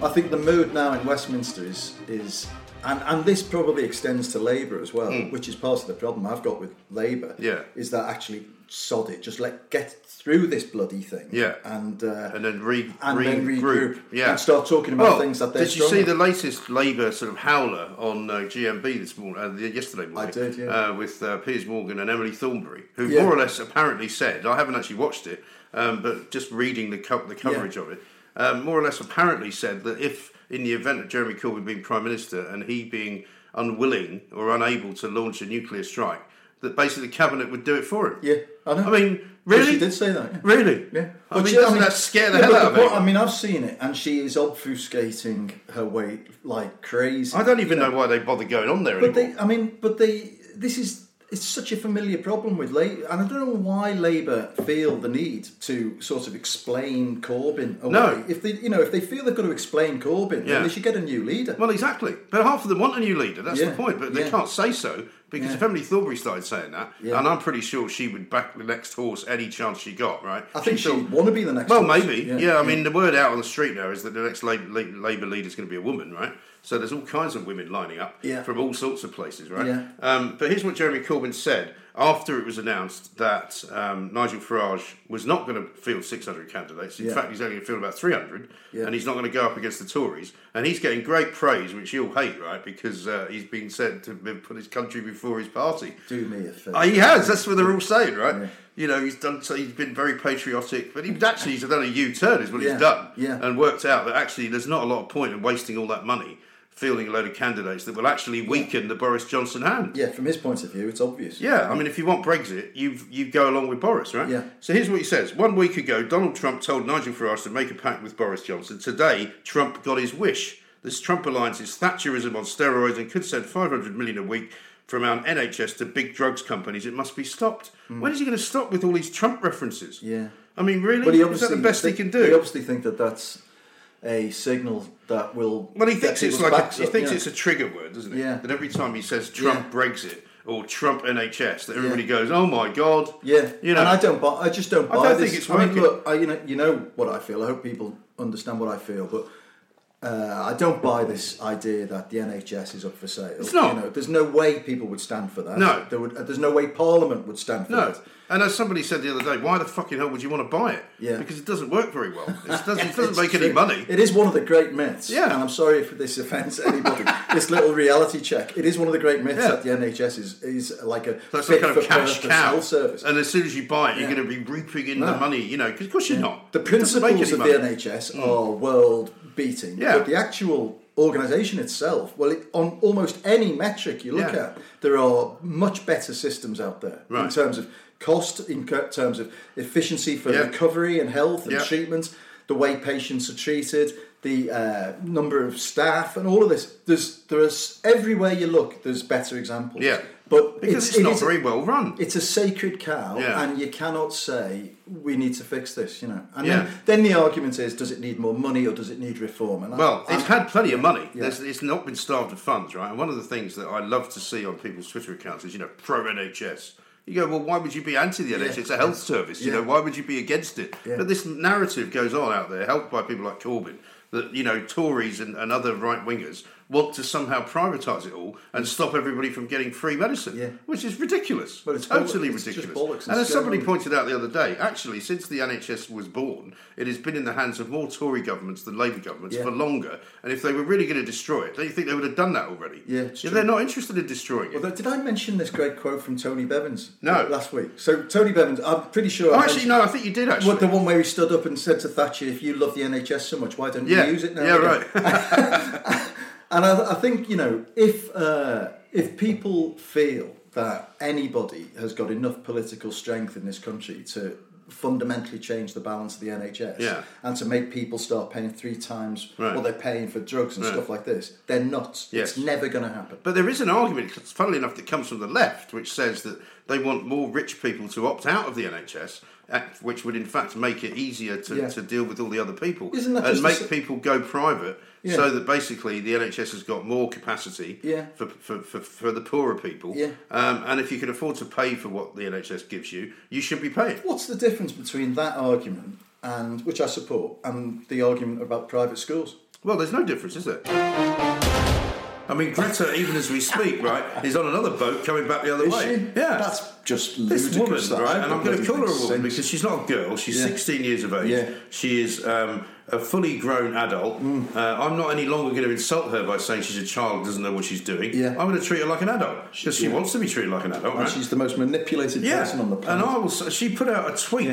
I think the mood now in Westminster is is and, and this probably extends to Labour as well, which is part of the problem I've got with Labour. Yeah. is that actually sod it, just let get through this bloody thing. Yeah. and uh, and then re, and then regroup. regroup Yeah. and start talking about Well, things that they're did you see on. the latest Labour sort of howler on uh, GMB this morning? Uh, yesterday morning. I did, yeah. Uh, with uh, Piers Morgan and Emily Thornberry, who Yeah. more or less apparently said, I haven't actually watched it, um, but just reading the co- the coverage of it, um, more or less apparently said that if in the event of Jeremy Corbyn being prime minister and he being unwilling or unable to launch a nuclear strike, that basically the cabinet would do it for him. Yeah, I know. I mean, really? she did say that. yeah. Really? Yeah, I mean, she- doesn't that scare the yeah, hell out of me? I mean, I've seen it, and she is obfuscating her way like crazy. I don't even You know why they bother going on there But anymore. they, I mean, but they. This is it's such a familiar problem with Labour, and I don't know why Labour feel the need to sort of explain Corbyn away. No. if they, you know, if they feel they've got to explain Corbyn, Yeah. then they should get a new leader. Well, exactly. But half of them want a new leader. That's Yeah, the point. But they yeah. can't say so because Yeah. if Emily Thornberry started saying that, Yeah. and I'm pretty sure she would back the next horse any chance she got, right? I think She thought- she'd want to be the next. Well, horse. maybe. Yeah, I mean, the word out on the street now is that the next Labour, Labour leader is going to be a woman, right? So there's all kinds of women lining up Yeah. from all sorts of places, right? Yeah. Um, but here's what Jeremy Corbyn said after it was announced that um, Nigel Farage was not going to field 600 candidates. In Yeah. fact, he's only going to field about 300, Yeah. and he's not going to go up against the Tories. And he's getting great praise, which you'll hate, right? Because uh, he's been said to have put his country before his party. do me a favour. Uh, he has. That's what they're all saying, right? Yeah. You know, he's done. So he's been very patriotic, but he's actually he's done a U-turn, is what he's done, yeah. and worked out that actually there's not a lot of point in wasting all that money fielding a load of candidates that will actually weaken the Boris Johnson hand. yeah, from his point of view, it's obvious. Yeah, I mean, if you want Brexit, you you go along with Boris, right? Yeah. So here's what he says. One week ago, Donald Trump told Nigel Farage to make a pact with Boris Johnson. Today, Trump got his wish. This Trump alliance is Thatcherism on steroids and could send 500 million a week from our NHS to big drugs companies. It must be stopped. Hmm. When is he going to stop with all these Trump references? Yeah. I mean, really? But he is obviously that the best think, he can do? He obviously think that that's a signal that will. Well, he thinks it's like a, he up, thinks yeah. it's a trigger word, doesn't he? Yeah. That every time he says Trump Brexit or Trump NHS, that everybody goes, "Oh my God!" Yeah, you know. and I don't buy. I just don't I buy don't this. think it's I mean, working. look, I, you know, you know what I feel. I hope people understand what I feel, but uh, I don't buy this idea that the NHS is up for sale. It's not. You know, there's no way people would stand for that. No. there would. Uh, there's no way Parliament would stand for No. that. And as somebody said the other day, why the fucking hell would you want to buy it? Yeah. Because it doesn't work very well. It doesn't, it doesn't make any money. It is one of the great myths. Yeah. And I'm sorry if this offends anybody. this little reality check. It is one of the great myths Yeah. that the NHS is is like a some fit kind of cash cow. service. And as soon as you buy it, you're Yeah. going to be reaping in No. the money, you know, because of course you're not. The It doesn't make principles of the. NHS mm. are world beating, Yeah. but the actual organisation itself, well, it, on almost any metric you look Yeah. at, there are much better systems out there in terms of cost, in terms of efficiency for Yeah. recovery and health and Yeah. treatment, the way patients are treated, the uh, number of staff, and all of this. There's there's everywhere you look, there's better examples. Yeah. but Because it's, it not very well run. it's a sacred cow, Yeah. and you cannot say we need to fix this. You know, and Yeah. then, then the argument is: does it need more money or does it need reform? And I- Well, it's I'm- had plenty of money. Yeah. It's not been starved of funds, right? And one of the things that I love to see on people's Twitter accounts is, you know, pro NHS, You go, well, why would you be anti the NHS? It's a health service. You know, why would you be against it? Yeah. But this narrative goes on out there, helped by people like Corbyn, that you know Tories and, and other right wingers want to somehow privatise it all and mm. stop everybody from getting free medicine, Yeah. which is ridiculous. Well, it's totally bollocks. It's just ridiculous. bollocks and and as somebody pointed out the other day, actually, since the NHS was born, it has been in the hands of more Tory governments than Labour governments Yeah. for longer. And if they were really going to destroy it, don't you think they would have done that already? Yeah, it's true. they're not interested in destroying it. Well, did I mention this great quote from Tony Bevins? No. Last week. So Tony Bevins, I'm pretty sure. Oh, I actually, no, I think you did actually. What the one where he stood up and said to Thatcher, "If you love the NHS so much, why don't yeah, you use it now?" yeah, again?" right. And I, I think you know if uh, if people feel that anybody has got enough political strength in this country to fundamentally change the balance of the NHS Yeah. and to make people start paying three times Right. what they're paying for drugs and Right. stuff like this, they're nuts. Yes. It's never going to happen. But there is an argument, funnily enough, that comes from the left, which says that they want more rich people to opt out of the NHS, uh, which would in fact make it easier to, Yeah. to deal with all the other people Isn't that and make the people go private. Yeah. So that basically the NHS has got more capacity Yeah. for, for, for, for the poorer people. Yeah. Um, and if you can afford to pay for what the NHS gives you, you should be paying. What's the difference between that argument and which I support and the argument about private schools? Well, there's no difference, is there? I mean, Greta, even as we speak, right, is on another boat coming back the other Is way. she? Yeah. That's just this woman, right? And I'm going to call her a woman since- because she's not a girl. She's Yeah. 16 years of age. Yeah. She is um, a fully grown adult. Mm. Uh, I'm not any longer going to insult her by saying she's a child, doesn't know what she's doing. Yeah. I'm going to treat her like an adult because she Yeah. wants to be treated like an adult. And right? she's the most manipulated Yeah, person on the planet. and I was. She put out a tweet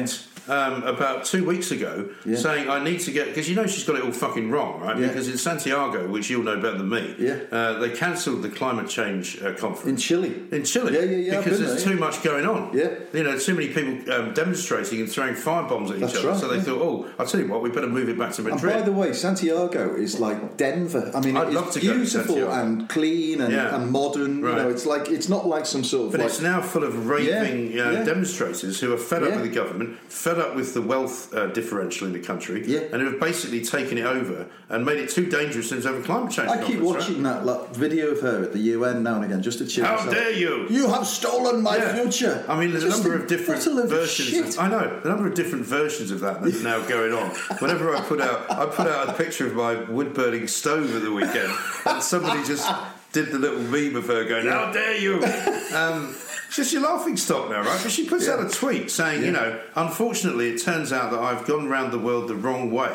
um, about two weeks ago Yeah. saying I need to get because you know she's got it all fucking wrong, right? Yeah. Because in Santiago, which you'll know better than me, Yeah. uh, they cancelled the climate change uh, conference in Chile. in Chile Yeah, yeah, yeah, because there's there, too yeah. much going on. Yeah. you know, too many people um, demonstrating and throwing firebombs at each other. right, so they thought, oh, I'll tell you what, we better move it back to Madrid. And by the way, Santiago is like Denver. I mean, I'd it's love to go to beautiful and clean and, and modern. Right. You know, it's like it's not like some sort of But like it's now full of raving uh, demonstrators who are fed up with the government, fed up with the wealth uh, differential in the country, Yeah. and have basically taken it over and made it too dangerous in terms of climate change. I keep conference, right? watching that like, video of her at the UN now and again just to cheer How myself. dare you! You have stolen my Yeah. future. I mean, there's Just a number of different what a load of versions. Of, I know a number of different versions of that that's now going on. Whenever I put out, I put out a picture of my wood burning stove at the weekend, and somebody just did the little meme of her going, "How dare you!" Um, just your laughing stock now, right? But she puts out a tweet saying, you know, unfortunately, it turns out that I've gone around the world the wrong way,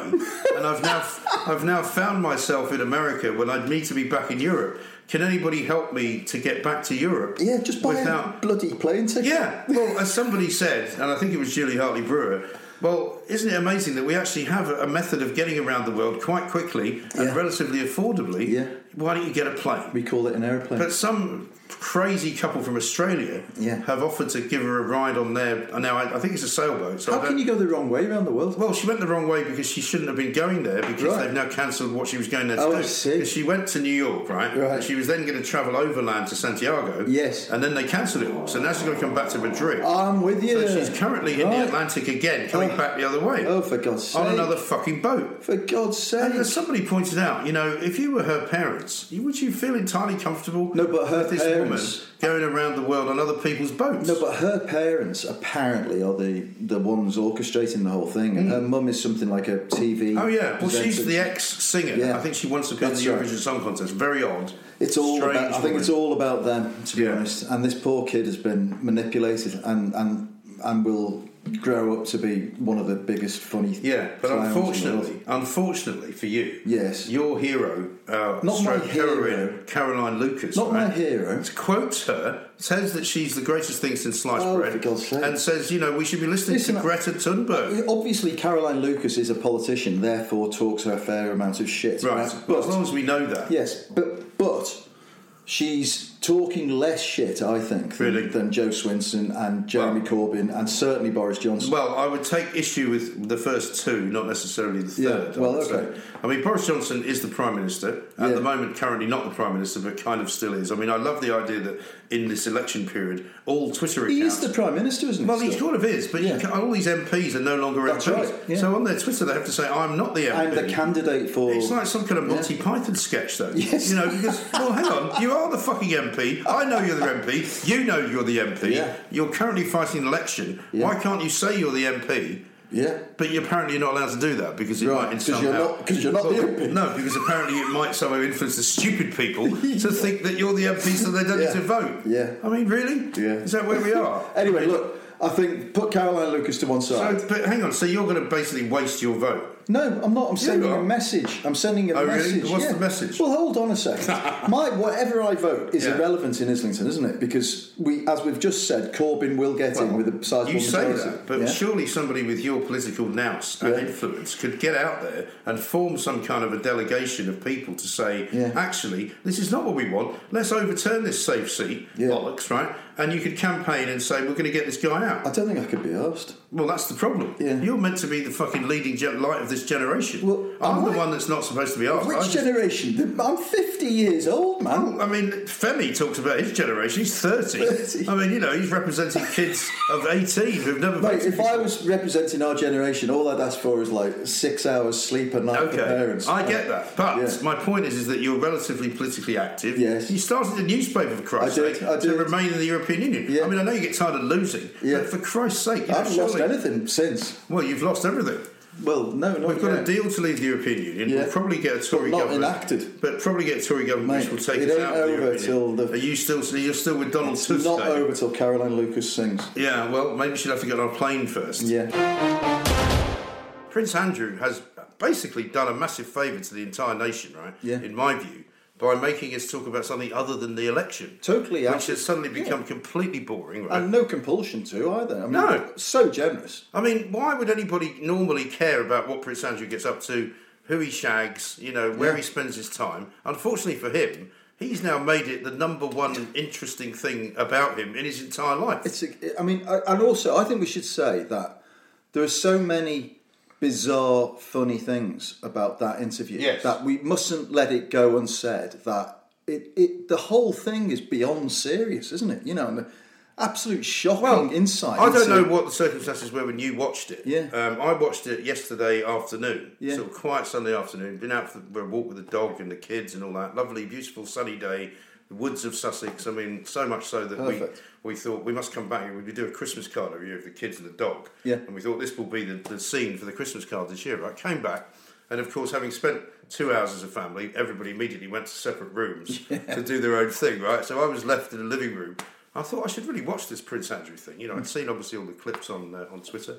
and I've now, I've now found myself in America when I'd need to be back in Europe. Can anybody help me to get back to Europe? Yeah, just buy without a bloody plane ticket. yeah, well, as somebody said, and I think it was Julie Hartley Brewer. Well, isn't it amazing that we actually have a method of getting around the world quite quickly and Yeah. relatively affordably? Yeah. Why don't you get a plane? We call it an aeroplane. But some crazy couple from Australia Yeah. have offered to give her a ride on their. Now, I, I think it's a sailboat. So How can you go the wrong way around the world? well, she went the wrong way because she shouldn't have been going there because Right. they've now cancelled what she was going there to Oh, do. I see. Because she went to New York, right? Right. And she was then going to travel overland to Santiago. Yes. And then they cancelled it all. So now she's going to come back to Madrid. I'm with you. So she's currently in the Atlantic again, coming Oh. back the other way. Oh, for God's sake. on another fucking boat. For God's sake. And as somebody pointed out, you know, if you were her parents, would you feel entirely comfortable No, but her this parents- going around the world on other people's boats? No, but her parents apparently are the, the ones orchestrating the whole thing. And hmm. her mum is something like a TV. Oh yeah, well she's the ex-singer. Yeah. I think she once appeared in the right. Eurovision Song Contest. Very odd. It's all Strange about. I think it's all about them, to be Yeah. honest. And this poor kid has been manipulated, and and and will grow up to be one of the biggest funny. Yeah, but clowns in the world. unfortunately, unfortunately for you, Yes. your hero, uh, Not my heroine, hero. Caroline Lucas, not my right, hero. quotes her, says that she's the greatest thing since sliced Oh, bread, for God's sake. and says, you know, we should be listening Listen, to Greta Thunberg. Obviously, Caroline Lucas is a politician, therefore talks her fair amount of shit. Right, But as long as we know that. Yes, but but she's talking less shit, I think, than, Really? than Jo Swinson and Jeremy Corbyn and certainly Boris Johnson. Well, I would take issue with the first two, not necessarily the Yeah, third. I well, would say. okay. I mean, Boris Johnson is the Prime Minister. At Yeah. the moment, currently not the Prime Minister, but kind of still is. I mean, I love the idea that in this election period, all Twitter accounts. He is the prime minister, isn't he? well, he sort of is, but Yeah. can, all these MPs are no longer That's MPs. right, yeah. So on their Twitter, they have to say, "I'm not the MP." I'm the candidate for. It's like some kind of Monty Python sketch, though. Yes. You know, because well, hang on, you are the fucking MP. MP. I know you're the MP. You know you're the MP. Yeah. You're currently fighting an election. Yeah. Why can't you say you're the MP? Yeah. But you're apparently not allowed to do that because it Right, might in 'cause you're somehow- not- you're not the MP. No, because apparently it might somehow influence the stupid people to think that you're the MP, so they don't Yeah. need to vote. Yeah. I mean, really? Yeah. Is that where we are? Anyway, look, I think put Caroline Lucas to one side. So, but hang on. So you're going to basically waste your vote? No, I'm not. I'm sending are. a message. I'm sending a Oh, really? message. What's yeah. the message? Well, hold on a second. My whatever I vote is Yeah. irrelevant in Islington, isn't it? Because we, as we've just said, Corbyn will get in with a sizable You say majority. that, but Yeah? surely somebody with your political nous and influence could get out there and form some kind of a delegation of people to say, actually, this is not what we want. Let's overturn this safe seat bollocks, right? And you could campaign and say, we're going to get this guy out. I don't think I could be asked. Well, that's the problem. Yeah. You're meant to be the fucking leading light of this generation. Well, I'm am the I? one that's not supposed to be asked. Which just- generation? I'm 50 years old, man. I mean, Femi talks about his generation. He's 30. 30. I mean, you know, he's representing kids of 18 who've never Mate, if I was representing our generation, all I'd ask for is like six hours sleep a night for Okay, parents. I get that, but Yeah. my point is, is that you're relatively politically active. Yes. you started a newspaper for Christ's I did, sake I to did. remain in the European Union. Yeah. I mean, I know you get tired of losing, Yeah. but for Christ's sake, you I haven't lost anything since. Well, you've lost everything. Well, no, not We've got yet. a deal to leave the European Union. Yeah. We'll probably get a Tory But not government, enacted. but probably get a Tory government Mate, which will take it us out of the over European till Union. the- Are you still? So you're still with Donald It's Tusk? not are over till Caroline Lucas sings. Yeah, well, maybe she'll have to get on a plane first. Yeah. Prince Andrew has basically done a massive favour to the entire nation, right? Yeah. In my view, by making us talk about something other than the election. Totally Which has suddenly yeah. become completely boring, right? And no compulsion to either. I mean, No. so generous. I mean, why would anybody normally care about what Prince Andrew gets up to, who he shags, you know, where Yeah. he spends his time? Unfortunately for him, he's now made it the number one interesting thing about him in his entire life. It's. A, I mean, I, and also, I think we should say that there are so many bizarre, funny things about that interview Yes. that we mustn't let it go unsaid. That it, it, the whole thing is beyond serious, isn't it? You know, and absolute shocking insight. I don't know what the circumstances were when you watched it. Yeah. Um, I watched it yesterday afternoon. Yeah. Sort of quiet Sunday afternoon. Been out for a walk with the dog and the kids and all that. Lovely, beautiful, sunny day. The woods of Sussex. I mean, so much so that Perfect. we we thought we must come back and we do a Christmas card every year of the kids and the dog. Yeah. And we thought this will be the, the scene for the Christmas card this year. Right. Came back. And of course, having spent two hours as a family, everybody immediately went to separate rooms to do their own thing, right? So I was left in the living room. I thought I should really watch this Prince Andrew thing. You know, I'd seen obviously all the clips on uh, on Twitter,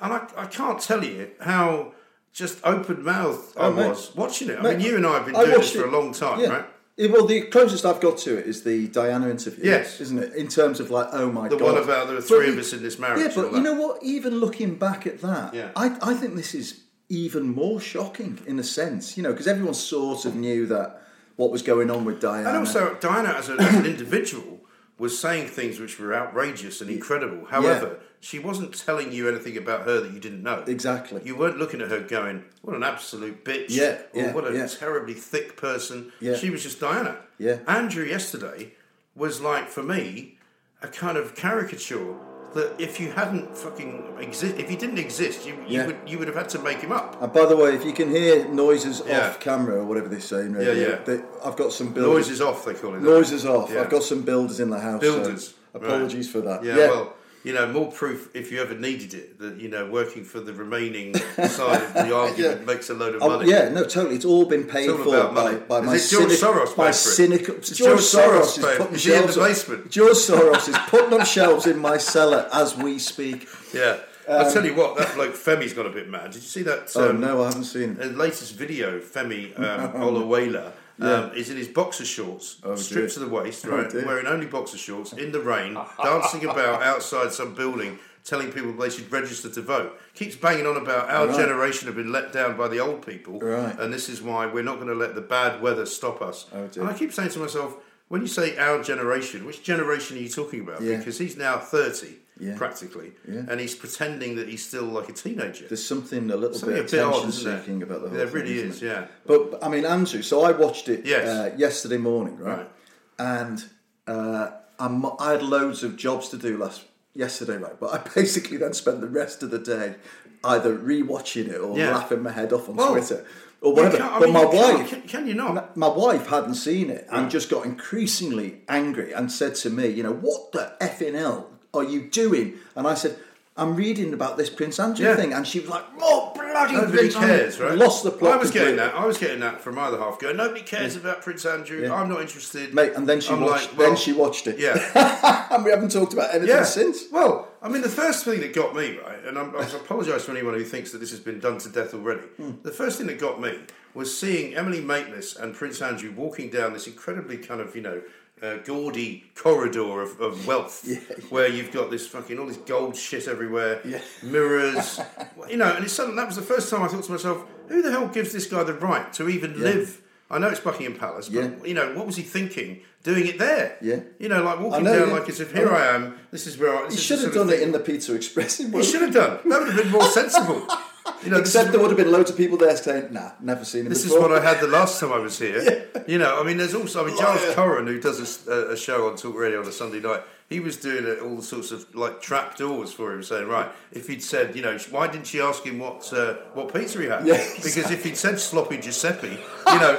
and I, I can't tell you how just open mouthed I Oh, mate. was watching it. I Mate, mean, you and I have been I doing this for it- a long time, yeah. right? Yeah, well, the closest I've got to it is the Diana interview. Yes. isn't it? In terms of like, oh my The god, The one about there are three we- of us in this marriage Yeah, but you know what? Even looking back at that, Yeah. I, I think this is even more shocking in a sense. You know, because everyone sort of knew that what was going on with Diana. And also, Diana, as, a, as an individual, was saying things which were outrageous and incredible. However, she wasn't telling you anything about her that you didn't know. Exactly. You weren't looking at her going, "What an absolute bitch!" Yeah, or yeah, "What a yeah. terribly thick person." Yeah. She was just Diana. Yeah. Andrew yesterday was like for me a kind of caricature that if you hadn't fucking exist, if he didn't exist, you, you Yeah. would you would have had to make him up. And by the way, if you can hear noises Yeah. off camera or whatever they say, in radio, Yeah, yeah. they- I've got some builders. Noises off, they call it. Noises off. Yeah. I've got some builders in the house. so Builders, apologies right. for that. Yeah, well, you know, more proof if you ever needed it that you know working for the remaining side of the argument Yeah. makes a load of Oh, money. yeah, no, totally. It's all been paid all for by, by Is my cynic- Soros my paid for it? cynical. George, George Soros, is putting is he in the shelves basement? George Soros is putting up shelves in my cellar as we speak. Yeah. I'll tell you what, that bloke Femi's got a bit mad. Did you see that? Um, Oh um, no, I haven't seen. The latest video, Femi um, Oluwole, um, is in his boxer shorts, Oh, stripped to the waist, Oh, right, dear. wearing only boxer shorts, in the rain, dancing about outside some building, telling people they should register to vote. Keeps banging on about our Right. generation have been let down by the old people, Right. and this is why we're not going to let the bad weather stop us. Oh, dear. and I keep saying to myself, when you say our generation, which generation are you talking about? Yeah. Because he's now 30, Yeah. practically, Yeah. and he's pretending that he's still like a teenager. There's something a little Something bit bit attention-seeking about the whole There thing. There really is, it? yeah. But I mean, Andrew. So I watched it Yes. uh, yesterday morning, right? Right. And uh, I'm, I had loads of jobs to do last yesterday, right? But I basically then spent the rest of the day either rewatching it or Yeah. laughing my head off on Well- Twitter. or whatever. can't- but mean, my wife, can- can you not? My wife hadn't seen it and just got increasingly angry and said to me, you know, what the effing hell are you doing? And I said. I'm reading about this Prince Andrew Yeah. thing, and she was like, "Oh bloody Nobody Prince Andrew." cares, right? Lost the plot. I was getting that. I was getting that from my other half. Going, nobody cares about Prince Andrew. Yeah. I'm not interested, mate. And then she I'm watched. like, well, then she watched it. Yeah, and we haven't talked about anything yeah. since. Well, I mean, the first thing that got me right, and I'm, I apologise to anyone who thinks that this has been done to death already. Hmm. The first thing that got me was seeing Emily Maitlis and Prince Andrew walking down this incredibly kind of you know. Uh, gaudy corridor of, of wealth, where you've got this fucking all this gold shit everywhere, Yeah. mirrors, you know, and it's sudden that was the first time I thought to myself, who the hell gives this guy the right to even live? I know it's Buckingham Palace, but Yeah. you know, what was he thinking doing it there? Yeah. you know, like walking know, down yeah. like as if here I am. This is where I. This He should have done it in the Pizza Express. He should have done. That would have been more sensible. You know, Except there would have been loads of people there saying, "Nah, never seen him This is what I had the last time I was here. You know, I mean, there's also, I mean, Charles Liar. Curran, who does a show on Talk Radio on a Sunday night, he was doing it, all sorts of like trap doors for him, saying, right, if he'd said, you know, why didn't she ask him what uh, what pizza he had? Yeah, because if he'd said sloppy Giuseppe, you know,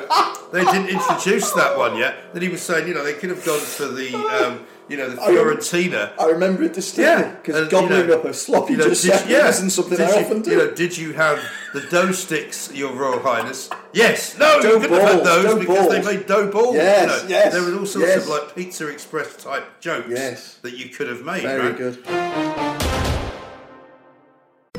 they didn't introduce that one yet. Then he was saying, you know, they could have gone for the, um, you know, the I remember- Fiorentina. I remember it distinctly because gobbling you know, up a sloppy you know, did- Giuseppe yeah. isn't something Did I you, often do. You know, did you have the dough sticks, Your Royal Highness? Yes. No, Dough you couldn't have had those because they made dough balls. Yes, you know. yes, There was all sorts yes. of like Pizza Express type jokes Yes. that you could have made. Very right? good.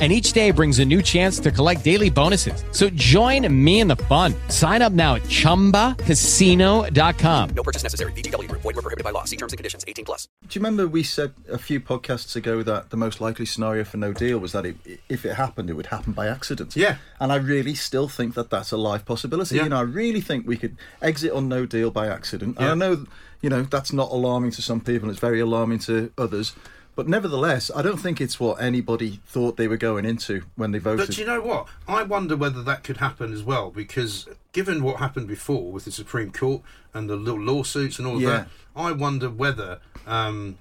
And each day brings a new chance to collect daily bonuses. So join me in the fun. Sign up now at chumbacasino.com. No purchase necessary. VGW Group. Void were prohibited by law. See terms and conditions. 18 plus. Do you remember we said a few podcasts ago that the most likely scenario for no deal was that it, if it happened, it would happen by accident? Yeah. And I really still think that that's a live possibility. Yeah. You know, I really think we could exit on no deal by accident. Yeah. And I know, you know, that's not alarming to some people. It's very alarming to others. But nevertheless, I don't think it's what anybody thought they were going into when they voted. But do you know what? I wonder whether that could happen as well, because given what happened before with the Supreme Court and the little lawsuits and all of Yeah. that, I wonder whether um,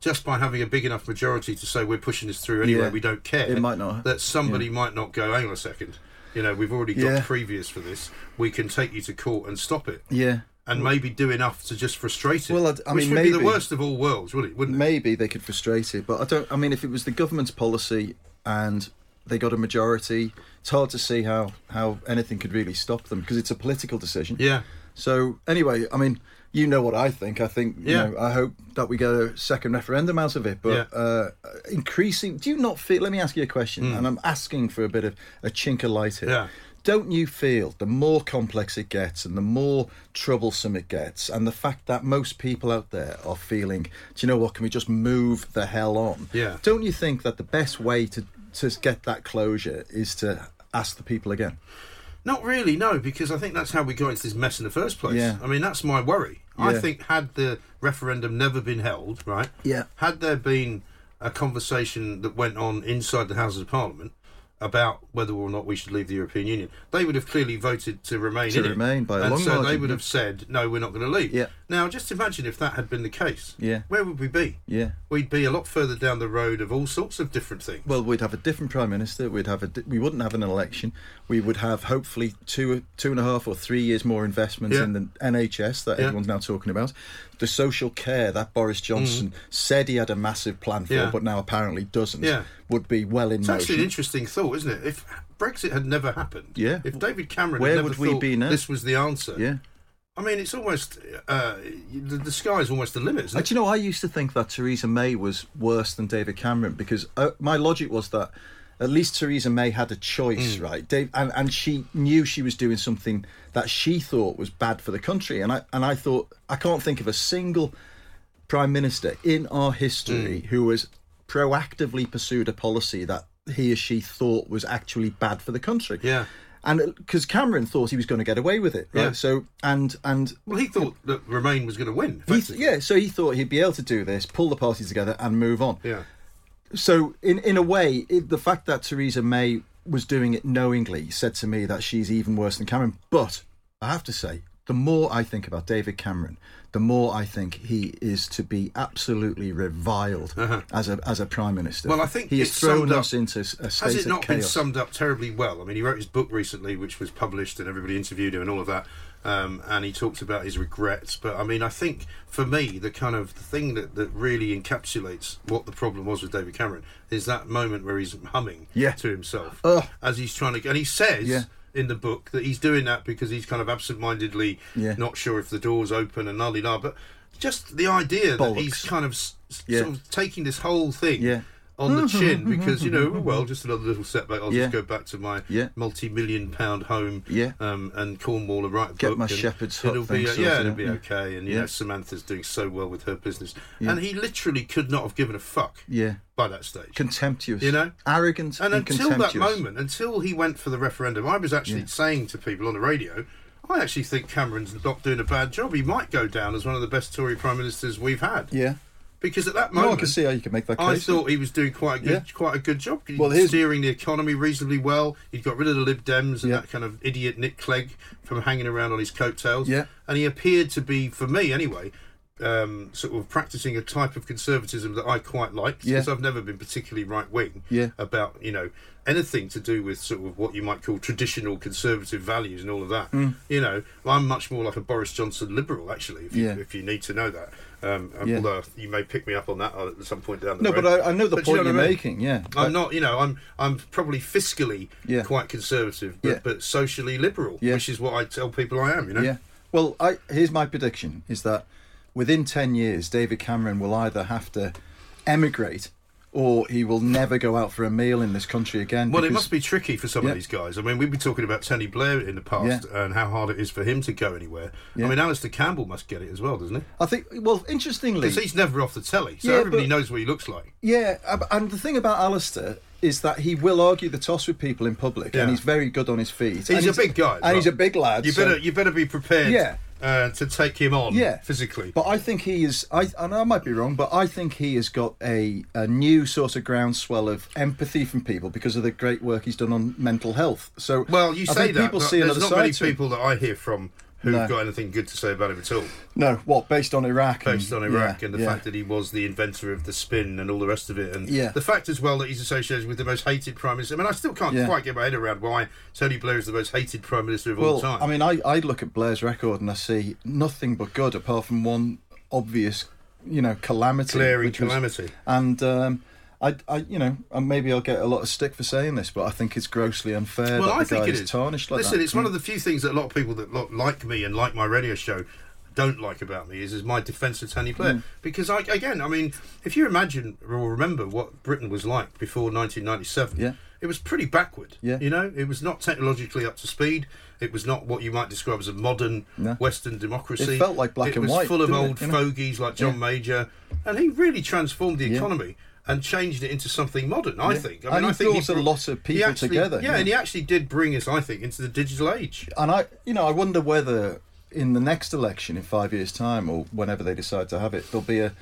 just by having a big enough majority to say we're pushing this through anyway, Yeah. we don't care, It might not. that somebody might not go, hang on a second, you know, we've already got Yeah. previous for this, we can take you to court and stop it. yeah. And maybe do enough to just frustrate it. Well, I'd- I which mean, would be the worst of all worlds, wouldn't it? Wouldn't it? maybe they could frustrate it, but I don't. I mean, if it was the government's policy and they got a majority, it's hard to see how how anything could really stop them because it's a political decision. Yeah. So anyway, I mean, you know what I think. I think you Yeah. know. I hope that we get a second referendum out of it. But Yeah. uh, increasing, do you not feel? Let me ask you a question, and I'm asking for a bit of a chink of light here. Yeah. Don't you feel the more complex it gets and the more troublesome it gets, and the fact that most people out there are feeling, do you know what? Can we just move the hell on? Yeah. Don't you think that the best way to to get that closure is to ask the people again? Not really, no, because I think that's how we got into this mess in the first place. Yeah. I mean, that's my worry. Yeah. I think had the referendum never been held, right? Yeah. Had there been a conversation that went on inside the Houses of Parliament about whether or not we should leave the European Union, they would have clearly voted to remain To in it. remain by a and long so they would yeah. have said, no, we're not going to leave. Yeah. Now, just imagine if that had been the case. Yeah. Where would we be? Yeah. We'd be a lot further down the road of all sorts of different things. Well, we'd have a different prime minister. We'd have a. di- We wouldn't have an election. We would have hopefully two, two and a half or three years more investment Yeah. in the NHS that Yeah. everyone's now talking about. The social care that Boris Johnson said he had a massive plan for, Mm. But now apparently doesn't. Yeah. Would be well in It's motion. actually an interesting thought, isn't it? If Brexit had never happened, Yeah. If David Cameron Where had never would we be now? this was the answer, yeah. I mean, it's almost uh, the, the sky's almost the limit, isn't Uh, it? Do you know, I used to think that Theresa May was worse than David Cameron because uh, my logic was that at least Theresa May had a choice, Mm. right? Dave, and, and she knew she was doing something that she thought was bad for the country. And I, and I thought, I can't think of a single prime minister in our Mm. history who has proactively pursued a policy that he or she thought was actually bad for the country. Yeah. And uh, because Cameron thought he was going to get away with it, right? Yeah. So and and Well, he thought that Remain was going to win. he yeah, so he thought he'd be able to do this, pull the party together, and move on. yeah, So, in in a way, it, the fact that Theresa May was doing it knowingly said to me that she's even worse than Cameron. But I have to say, the more I think about David Cameron, the more I think he is to be absolutely reviled as a as a prime minister. Uh-huh. Well, I think he has thrown up- us into a state Has it not been summed up terribly well? I mean, he wrote his book recently, which was published, and everybody interviewed him and all of that. Um, and he talks about his regrets. But I mean, I think for me, the kind of the thing that, that really encapsulates what the problem was with David Cameron is that moment where he's humming Yeah. to himself Ugh. as he's trying to. And he says. Yeah. In the book, that he's doing that because he's kind of absent-mindedly Yeah. not sure if the door's open and la la. But just the idea that he's kind of s- Yeah. sort of taking this whole thing Yeah. On the chin because you know well just another little setback I'll Yeah. just go back to my Yeah. multi-million pound home Yeah. um, and Cornwall and write a Get book my shepherd's hut it'll be uh, yeah it'll be okay and Yeah. know Samantha's doing so well with her business and he literally could not have given a fuck Yeah. by that stage Contemptuous. You know? Arrogant and and, until that moment until he went for the referendum I was actually saying to people on the radio I actually think Cameron's not doing a bad job he might go down as one of the best Tory prime ministers we've had Yeah. Because at that moment, No, I can see how you can make that case. I thought he was doing quite a good, Yeah. quite a good job. He Well, steering the economy reasonably well. He'd got rid of the Lib Dems and Yeah. that kind of idiot Nick Clegg from hanging around on his coattails. Yeah. and he appeared to be, for me anyway, um, sort of practicing a type of conservatism that I quite Yeah. because I've never been particularly right wing Yeah. about you know anything to do with sort of what you might call traditional conservative values and all of that. Mm. You know, I'm much more like a Boris Johnson liberal actually. If you, Yeah. if you need to know that. Um, Yeah. Although you may pick me up on that at some point down the No, road. but I, I know the But you point know you're what I mean? making. Yeah. I'm not, you know, I'm I'm probably fiscally Yeah. quite conservative, but, Yeah. but socially liberal, which is what I tell people I am. You know, Yeah. Well, I, here's my prediction: is that within ten years, David Cameron will either have to emigrate, or he will never go out for a meal in this country again. Well, it must be tricky for some Yeah. of these guys. I mean, we've been talking about Tony Blair in the past Yeah. and how hard it is for him to go anywhere. Yeah. I mean, Alastair Campbell must get it as well, doesn't he? I think. Well, interestingly, Because he's never off the telly, so everybody but- knows what he looks like. Yeah, and the thing about Alistair is that he will argue the toss with people in public, Yeah. and he's very good on his feet. He's And a big guy, and he's a big lad. You so- better you better be prepared. Yeah. Uh, to take him on. yeah, physically. But I think he is. I and I might be wrong, but I think he has got a a new sort of groundswell of empathy from people because of the great work he's done on mental health. So well, you I say that, people see there's not side many people that I hear from who've No. got anything good to say about him at all. No, what based on Iraq? and- based on Iraq yeah, and the yeah. fact that he was the inventor of the spin and all the rest of it, and Yeah. the fact as well that he's associated with the most hated prime minister. I mean, I still can't quite get my head around why Tony Blair is the most hated prime minister of all Well, time. I mean, I, I look at Blair's record and I see nothing but good, apart from one obvious, you know, calamity. Glaring which was- calamity. and um, I, I, you know, and maybe I'll get a lot of stick for saying this, but I think it's grossly unfair well, that I the think guy it is is tarnished like Listen, that. it's one of the few things that a lot of people that lo- like me and like my radio show don't like about me is, is my defence of Tony Blair. Mm. Because I, again, I mean, if you imagine or remember what Britain was like before 1997, Yeah. it was pretty backward. Yeah. You know, it was not technologically up to speed. It was not what you might describe as a modern No. Western democracy. It felt like black it and was white, full of didn't it, old you know? fogies like John Yeah. Major, and he really transformed the Yeah. And changed it into something modern. I Yeah. think. I And mean, he I think brought a brought- lot of people actually- together, Yeah, yeah. and he actually did bring us, I think, into the digital age. And I, you know, I wonder whether in the next election in five years' time or whenever they decide to have it, there'll be a.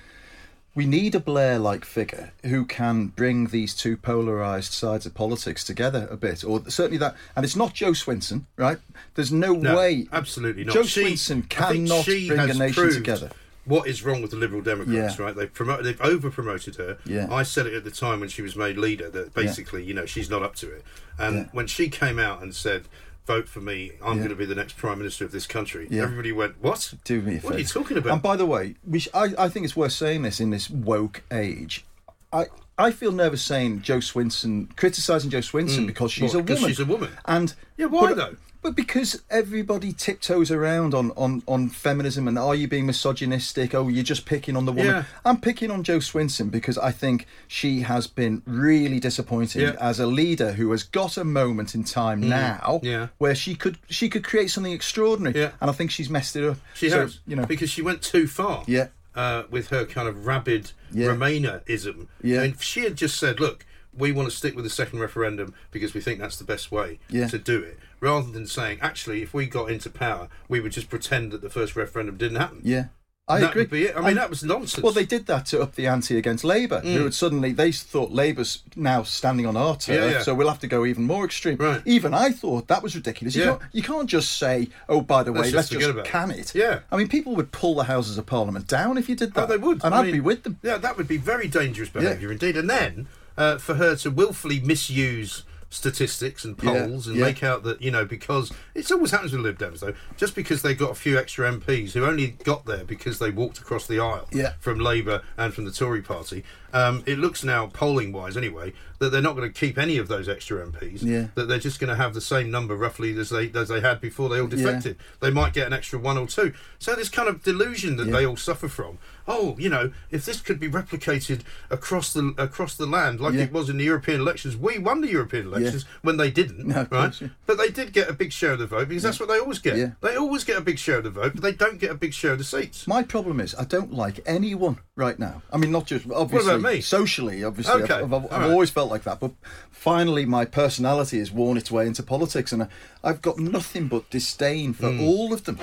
We need a Blair-like figure who can bring these two polarized sides of politics together a bit, or certainly that. And it's not Jo Swinson, right? There's no, No, way. absolutely not. Jo She- Swinson cannot bring a nation together. What is wrong with the Liberal Democrats? Yeah. Right? They've promoted, they've over promoted her. Yeah. I said it at the time when she was made leader that basically, you know, she's not up to it. And Yeah. when she came out and said, "Vote for me, I'm Yeah. going to be the next prime minister of this country," Yeah. everybody went, "What? Do me a What are you talking about?" And by the way, we sh- I, I think it's worth saying this in this woke age. I I feel nervous saying Jo Swinson, criticising Jo Swinson mm. because she's What, a woman. she's a woman? And Yeah, why but- though? But because everybody tiptoes around on, on, on feminism and are you being misogynistic? Oh, you're just picking on the woman. Yeah. I'm picking on Jo Swinson because I think she has been really disappointing Yeah. as a leader who has got a moment in time now Mm. yeah. where she could she could create something extraordinary. Yeah. And I think she's messed it up. She So, has, you know, because she went too far. Yeah. Uh, with her kind of rabid Yeah. Remainerism. Yeah. And if she had just said, "Look, we want to stick with the second referendum because we think that's the best way Yeah. to do it," rather than saying, "Actually, if we got into power, we would just pretend that the first referendum didn't happen." yeah. I that agree. would be it. I mean, And- that was nonsense. Well, they did that to up the ante against Labour, who mm. had suddenly they thought Labour's now standing on our turf, Yeah, yeah. so we'll have to go even more extreme. Right. Even I thought that was ridiculous. You, Yeah. can't, you can't just say, "Oh, by the way, Let's let's, just about it." can it." Yeah. I mean, people would pull the Houses of Parliament down if you did oh, that. Oh, they would. and I I'd mean, be with them. Yeah, that would be very dangerous behaviour indeed. And then uh, for her to willfully misuse statistics and Yeah, polls and yeah. make out that you know because it always happens with Lib Dems though, just because they got a few extra MPs who only got there because they walked across the aisle Yeah. from Labour and from the Tory Party. Um, it looks now polling wise anyway that they're not going to keep any of those extra MPs. Yeah. That they're just going to have the same number roughly as they as they had before they all defected. They might get an extra one or two. So this kind of delusion that they all suffer from. Oh, you know, if this could be replicated across the across the land like Yeah. it was in the European elections, we won the European elections when they didn't, No, right? course, yeah. But they did get a big share of the vote because that's what they always get. Yeah. They always get a big share of the vote, but they don't get a big share of the seats. My problem is I don't like anyone right now. I mean, not just obviously me? socially. Obviously, Okay, I've, I've, I've right. always felt like that. But finally, my personality has worn its way into politics, and I, I've got nothing but disdain for Hmm. all of them.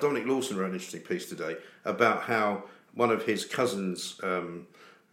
Dominic Lawson wrote an interesting piece today about how one of his cousin's um,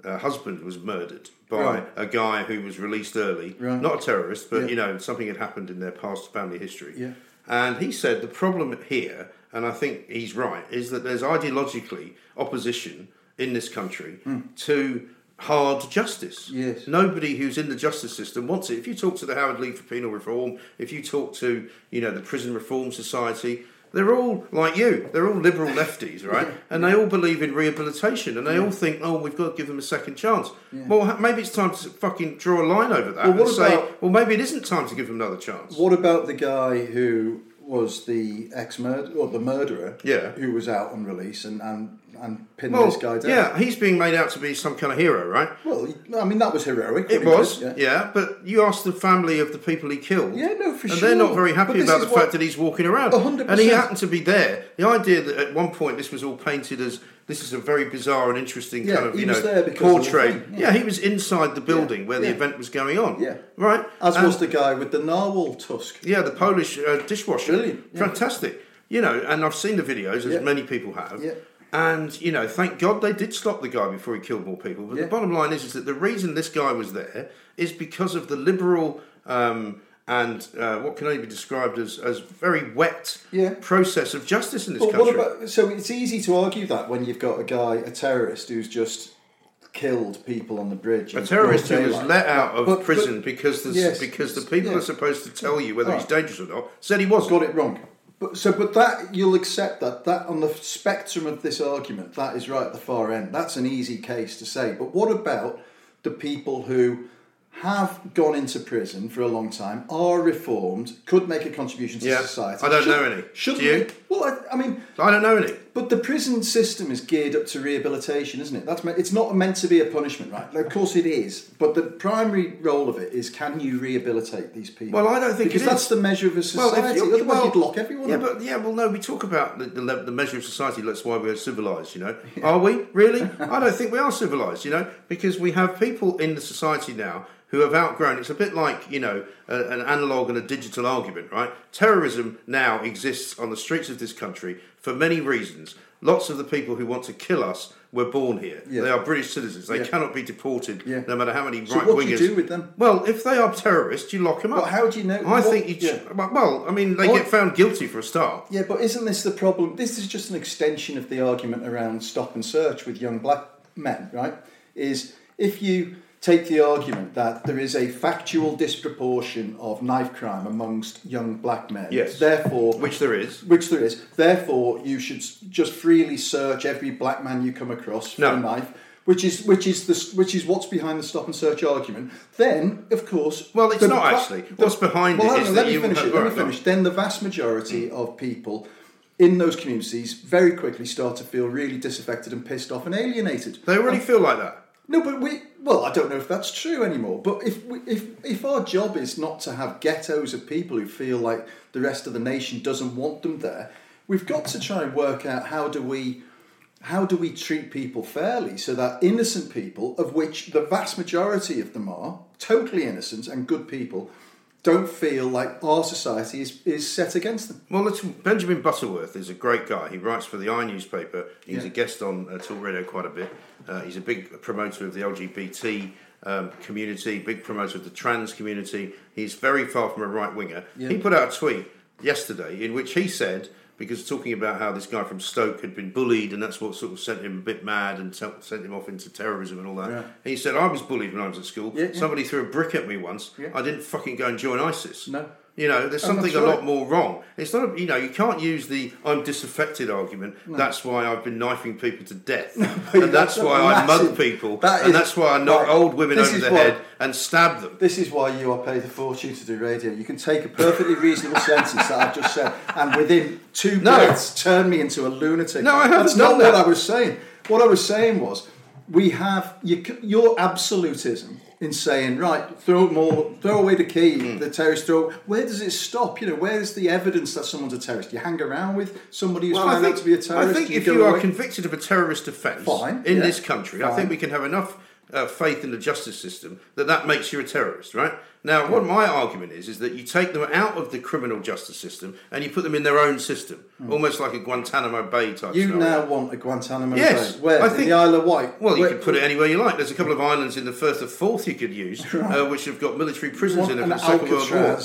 uh, husband was murdered by Right. a guy who was released early, Right. not a terrorist, but Yeah. you know something had happened in their past family history. Yeah. And he said the problem here, and I think he's right, is that there's ideologically opposition in this country hmm. to hard justice. Yes. Nobody who's in the justice system wants it. If you talk to the Howard League for Penal Reform, if you talk to, you know, the Prison Reform Society, they're all like you. They're all liberal lefties, right? And they all believe in rehabilitation, and they all think, oh, we've got to give them a second chance. Well, maybe it's time to fucking draw a line over that Well, what and say, well, maybe it isn't time to give them another chance. What about the guy who was the ex murder or the murderer? Yeah. who was out on release and and and pinned Well, this guy down. yeah, he's being made out to be some kind of hero, right? Well, I mean that was heroic. It wasn't Yeah. yeah. But you asked the family of the people he killed. Yeah, no, for and sure. they're not very happy about the fact that he's walking around. A hundred And he happened to be there. The idea that at one point this was all painted as this is a very bizarre and interesting Yeah, kind of you was know because of portrait. yeah. yeah. he was inside the building where the yeah. event was going on. Yeah. right. As And- was the guy with the narwhal tusk. yeah, the Polish uh, dishwasher. Brilliant, yeah. Fantastic. You know, and I've seen the videos, as Yeah. many people have. Yeah. And, you know, thank God they did stop the guy before he killed more people. But Yeah. the bottom line is, is that the reason this guy was there is because of the liberal um, and uh, what can only be described as, as very wet Yeah. process of justice in this But country. what about? So it's easy to argue that when you've got a guy, a terrorist, who's just killed people on the bridge. a terrorist who was let out of But- but- prison because the Yes, because the people yeah. are supposed to tell you whether he's dangerous or not said he wasn't. got it wrong. But so, but that you'll accept that that on the spectrum of this argument, that is right at the far end. That's an easy case to say. But what about the people who have gone into prison for a long time, are reformed, could make a contribution to Yeah, society? I don't Should- know any. Should you? Well, I, I mean, I don't know any. But the prison system is geared up to rehabilitation, isn't it? That's me- it's not meant to be a punishment, right? Of course it is, but the primary role of it is can you rehabilitate these people? Well, I don't think because that's the measure of a society. if you- Otherwise, well, you'd lock everyone Yeah, up. but yeah, well, no, we talk about the, the, the measure of society. That's why we're civilized. You know, are we really? I don't think we are civilized. You know, because we have people in the society now who have outgrown. It's a bit like you know a, an analog and a digital argument, right? Terrorism now exists on the streets of this country for many reasons. Lots of the people who want to kill us were born here. Yeah. They are British citizens. They Yeah. cannot be deported, Yeah. no matter how many So right what do you do with them? Well, if they are terrorists, you lock them up. But how do you know- I what- think you. Ch- well, I mean, they What- get found guilty for a start. Yeah, but isn't this the problem? This is just an extension of the argument around stop and search with young black men, right? Is if you take the argument that there is a factual disproportion of knife crime amongst young black men, Yes. therefore, Which there is. which there is, therefore you should just freely search every black man you come across for No. a knife. Which is which is the which is what's behind the stop and search argument. Then, of course, Well, it's not actually. What's behind well, it is that let me you- finish it. Let me Alright, go finish. Then the vast majority mm. of people in those communities very quickly start to feel really disaffected and pissed off and alienated. They already feel like that. No, but we. Well, I don't know if that's true anymore. But if we, if if our job is not to have ghettos of people who feel like the rest of the nation doesn't want them there, we've got to try and work out how do we how do we treat people fairly so that innocent people, of which the vast majority of them are totally innocent and good people, don't feel like our society is, is set against them. Well, Benjamin Butterworth is a great guy. He writes for the i newspaper. He's Yeah. a guest on uh, Talk Radio quite a bit. Uh, he's a big promoter of the LGBT um, community, big promoter of the trans community. He's very far from a right winger. He put out a tweet yesterday in which he said, because talking about how this guy from Stoke had been bullied and that's what sort of sent him a bit mad and sent him off into terrorism and all that. Yeah. He said, I was bullied when I was at school. Yeah, yeah. Somebody threw a brick at me once. Yeah. I didn't fucking go and join ISIS. No. You know, there's oh, something that's a lot more wrong. It's not, a, you know, you can't use the I'm disaffected argument. That's why I've been knifing people to death. and that's that's why I mug people. that and is- that's why I knock right, old women over the what- head and stab them. This is why you are paid a fortune to do radio. You can take a perfectly reasonable sentence that I've just said, and within two No. turn me into a lunatic. No, I haven't That's not that. what I was saying. What I was saying was, we have you, your absolutism in saying, right, throw more, throw away the key, Hmm. the terrorist throw. Where does it stop? You know, where's the evidence that someone's a terrorist? You hang around with somebody who's Well, found think, out to be a terrorist. I think you if you are away- convicted of a terrorist offence in yeah, this country, I think we can have enough uh, faith in the justice system that that makes you a terrorist, right? Now, what my argument is is that you take them out of the criminal justice system and you put them in their own system, almost like a Guantanamo Bay type. You scenario. now want a Guantanamo Yes, Bay. Where? I think- the Isle of Wight. Well, you Where- could put it anywhere you like. There's a couple of islands in the Firth of Forth you could use, uh, which have got military prisons in them an Second World War.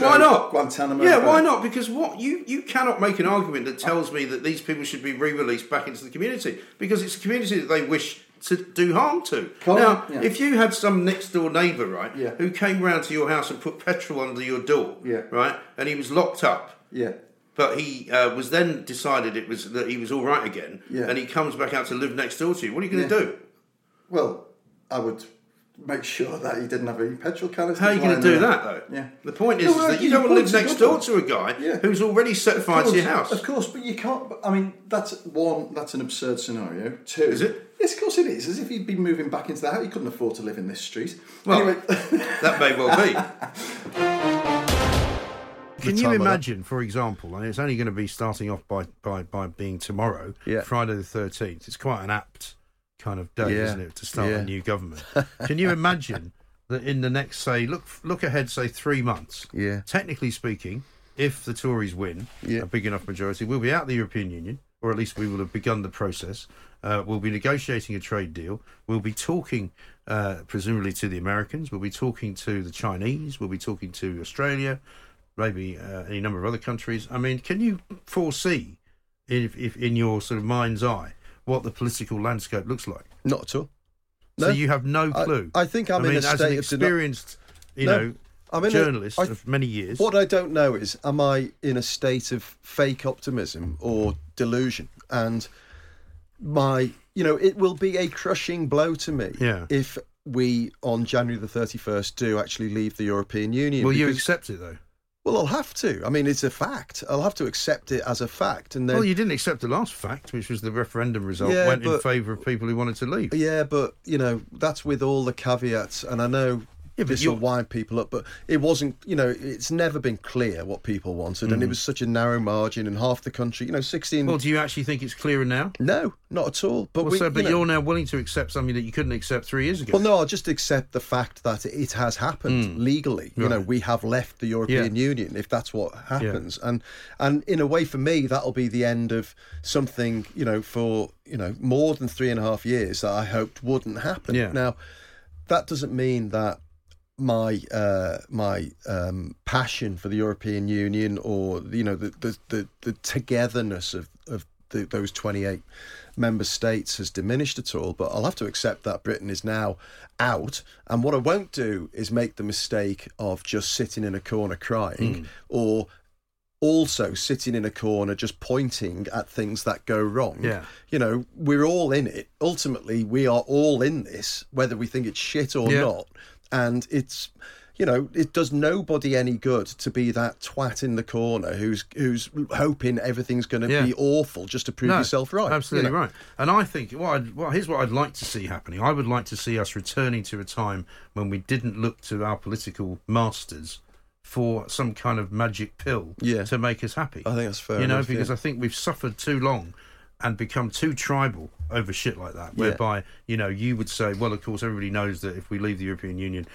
Why not? Guantanamo Yeah, Bay? why not? Because what you you cannot make an argument that tells me that these people should be re-released back into the community because it's a community that they wish to do harm to. Can't- now, yeah. if you had some next door neighbour, right, Yeah. who came round to your house and put petrol under your door, Yeah. right, and he was locked up, Yeah. but he uh, was then decided it was that he was all right again, Yeah. and he comes back out to live next door to you. What are you going to do? Well, I would make sure that he didn't have any petrol canisters. How are you going to do there. that though? Yeah. The point is, No, is that you your don't want to live next door to a guy Yeah. who's already set fire to Of your house. Of course, but you can't. I mean, that's one. That's an absurd scenario. Two. Is it? Yes, of course it is. As if he'd be moving back into the house. He couldn't afford to live in this street. Well, anyway, That may well be. Can you time of that. imagine, for example, and it's only going to be starting off by, by, by being tomorrow, Yeah. Friday the 13th. It's quite an apt kind of day, Yeah. isn't it, to start Yeah. a new government? Can you imagine that in the next, say, look look ahead, say, three months, Yeah. technically speaking, if the Tories win Yeah. a big enough majority, we'll be out of the European Union, or at least we will have begun the process. Uh, we'll be negotiating a trade deal. We'll be talking, uh, presumably, to the Americans. We'll be talking to the Chinese. We'll be talking to Australia, maybe uh, any number of other countries. I mean, can you foresee, if, if in your sort of mind's eye, what the political landscape looks like? Not at all. So you have no clue. I think I'm I in a as state an experienced, you No, know, I'm in a- journalist I- of many years. What I don't know is, am I in a state of fake optimism or delusion? And my, you know, it will be a crushing blow to me Yeah. if we, on January the 31st, do actually leave the European Union. Will you accept it though? Well, I'll have to. I mean, it's a fact. I'll have to accept it as a fact. And then, Well, you didn't accept the last fact, which was the referendum result Yeah, went in favour of people who wanted to leave. Yeah, but you know that's with all the caveats, and I know Yeah, but this will wind people up, but it wasn't. You know, it's never been clear what people wanted, and it was such a narrow margin, and half the country, you know, sixteen. Mm. Well, do you actually think it's clearer now? no, not at all. But Well, we, so, but you know- you're now willing to accept something that you couldn't accept three years ago. Well, no, I'll just accept the fact that it has happened legally. You know, Mm. We have left the European Yeah. Union if that's what happens, and and in a way, for me, that'll be the end of something. You know, for you know more than three and a half years that I hoped wouldn't happen. Yeah. Now, that doesn't mean that my uh, my um, passion for the European Union or you know the the, the, the togetherness of of the, those 28 member states has diminished at all but I'll have to accept that Britain is now out. And what I won't do is make the mistake of just sitting in a corner crying or also sitting in a corner just pointing at things that go wrong. Yeah. you know we're all in it. Ultimately we are all in this whether we think it's shit or Yeah. not and it's you know it does nobody any good to be that twat in the corner who's who's hoping everything's going to Yeah. be awful just to prove No, yourself right you Absolutely know. right. And I think, well, I'd, well, here's what I'd like to see happening. I would like to see us returning to a time when we didn't look to our political masters for some kind of magic pill Yeah. to make us happy. I think that's fair You know, enough, because yeah. I think we've suffered too long and become too tribal over shit like that, whereby, you know, you would say, well, of course, everybody knows that if we leave the European Union,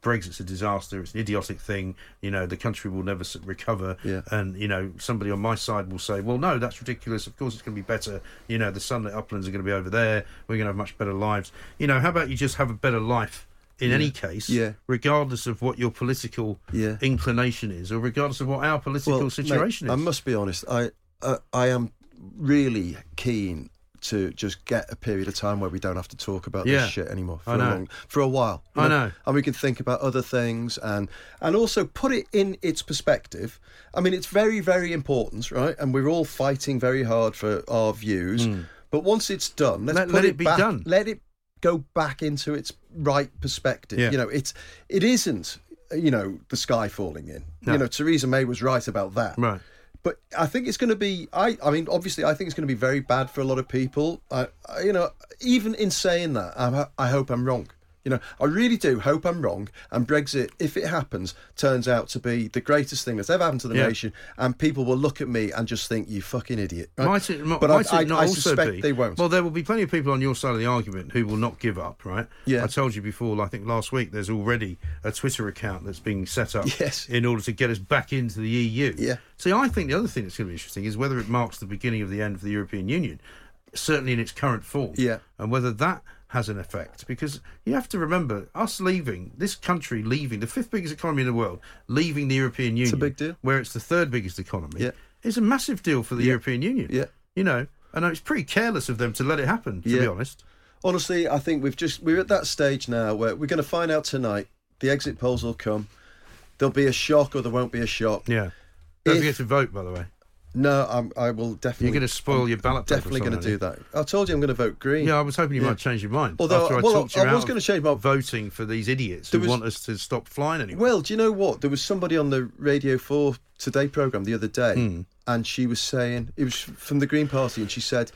Brexit's a disaster. It's an idiotic thing. You know, the country will never recover. Yeah. And you know, somebody on my side will say, "Well, no, that's ridiculous. Of course, it's going to be better. You know, the sunlit uplands are going to be over there. We're going to have much better lives. You know, how about you just have a better life?" In any case, Yeah. regardless of what your political Yeah. inclination is, or regardless of what our political mate, situation I is. I must be honest. I uh, I am really keen to just get a period of time where we don't have to talk about Yeah. this shit anymore for a know. long, for a while. I know. and we can think about other things and and also put it in its perspective. I mean, it's very very important, right? And we're all fighting very hard for our views. Hmm. But once it's done, let's. Let- put let it, it be back, done. Let it go back into its right perspective. Yeah. You know, it's it isn't you know the sky falling in. No. You know, Theresa May was right about that. Right. But I think it's going to be. I. I mean, obviously, I think it's going to be very bad for a lot of people. I. I you know, even in saying that, I, I hope I'm wrong. You know, I really do hope I'm wrong. And Brexit, if it happens, turns out to be the greatest thing that's ever happened to the Yeah. nation. And people will look at me and just think, "You fucking idiot." right? Might it, but might I, it not I, I also suspect be? they won't. Well, there will be plenty of people on your side of the argument who will not give up, right? Yeah. I told you before, I think last week, there's already a Twitter account that's being set up Yes. in order to get us back into the EU. Yeah. See, I think the other thing that's going to be interesting is whether it marks the beginning of the end for the European Union, certainly in its current form. Yeah. And whether that has an effect because you have to remember us leaving this country leaving the fifth biggest economy in the world leaving the European Union it's a big deal. where it's the third biggest economy Yeah. is a massive deal for the European Union Yeah. you know, and it's pretty careless of them to let it happen. To be honest, Honestly, I think we've just we're at that stage now where we're going to find out tonight. The exit polls will come. There'll be a shock, or there won't be a shock. yeah. Don't If- forget to vote, by the way. No, I'm, I will definitely. You're going to spoil I'm your ballot Definitely going to do that. I told you I'm going to vote green. Yeah, I was hoping you Yeah. might change your mind. Although- I well, talked you I out was gonna change my- voting for these idiots who was- want us to stop flying anymore. Well, do you know what? There was somebody on the Radio 4 Today programme the other day, Hmm. and she was saying, it was from the Green Party, and she said,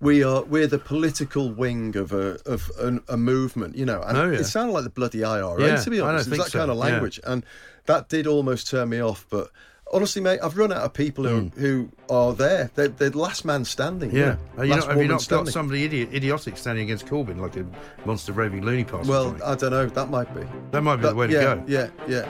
we are we're the political wing of a of an, a movement, you know, and Oh, yeah. it sounded like the bloody IRA Yeah, to be I don't honest. It was that so, kind of language, and that did almost turn me off. But honestly, mate, I've run out of people who, hmm. who are there. They're, they're last man standing. you yeah, know, Are you last not, have you woman not got somebody idiot, idiotic standing against Corbyn like a monster raving loony party? Well, I don't know. That might be. that might be That- the way to go. Yeah, yeah.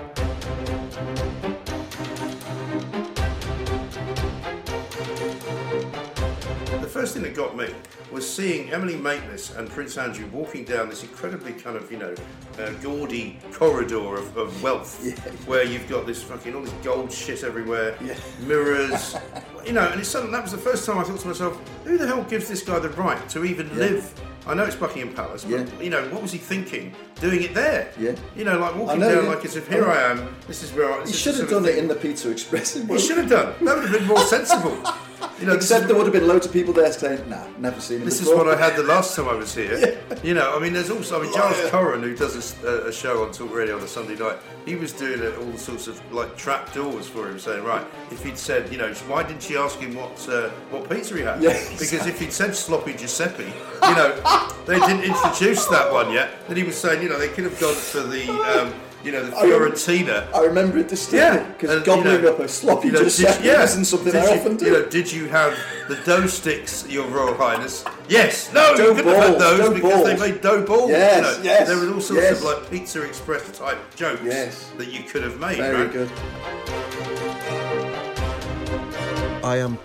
The first thing that got me was seeing Emily Maitlis and Prince Andrew walking down this incredibly kind of, you know, uh, gaudy corridor of, of wealth where you've got this fucking, all this gold shit everywhere, yeah. mirrors, you know, and it's suddenly, that was the first time I thought to myself, who the hell gives this guy the right to even live? I know it's Buckingham Palace, but, Yeah. you know, what was he thinking? Doing it there? Yeah. You know, like walking know, down yeah. like as if here I am, this is where I... He should have done it in the Pizza Express. He should have done. That would have been more sensible. You know, Except there would have been loads of people there saying, "Nah, never seen him This is what I had the last time I was here. You know, I mean, there's also, I mean, Giles Coren, who does a show on Talk Radio on a Sunday night, he was doing all sorts of like trap doors for him, saying, right, if he'd said, you know, why didn't she ask him what uh, what pizza he had? Yeah, Because if he'd said sloppy Giuseppe, you know, they didn't introduce that one yet. Then he was saying, you know, they could have gone for the, um, you know, the I remember- Fiorentina. I remember it distinctly because and, gobbling you know, up a sloppy you know, did- Giuseppe isn't something did I you, often do. You know, did you have the dough sticks, Your Royal Highness? Yes. No, Dough you couldn't have had those dough because they made dough balls. Yes, you know. yes, There were all sorts yes. of like Pizza Express type jokes Yes. that you could have made. Very right? good. I am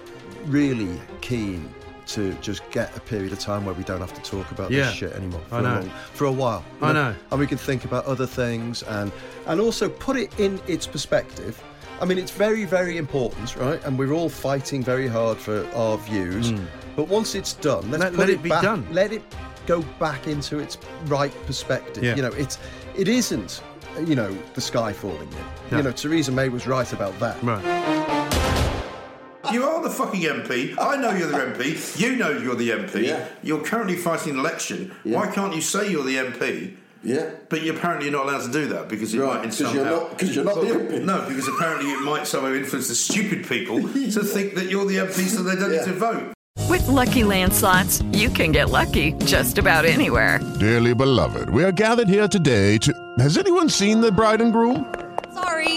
really keen to just get a period of time where we don't have to talk about Yeah. this shit anymore for I a know. long, for a while. you I know. and we can think about other things and and also put it in its perspective. I mean, it's very very important, right? And we're all fighting very hard for our views. Hmm. But once it's done, let's. Let- put let it, be back, done. Let it go back into its right perspective. Yeah. You know, it's it isn't you know the sky falling in. No. You know, Theresa May was right about that. Right. You are the fucking MP. I know you're the MP. You know you're the MP. Yeah. You're currently fighting an election. Yeah. Why can't you say you're the MP? Yeah. But you're apparently not allowed to do that because it Right, might in 'cause you're somehow- not- 'cause you're not the MP. No, because apparently it might somehow influence the stupid people to think that you're the MP, so they don't Yeah. need to vote. With Lucky Land slots, you can get lucky just about anywhere. Dearly beloved, we are gathered here today to. Has anyone seen the bride and groom? Sorry,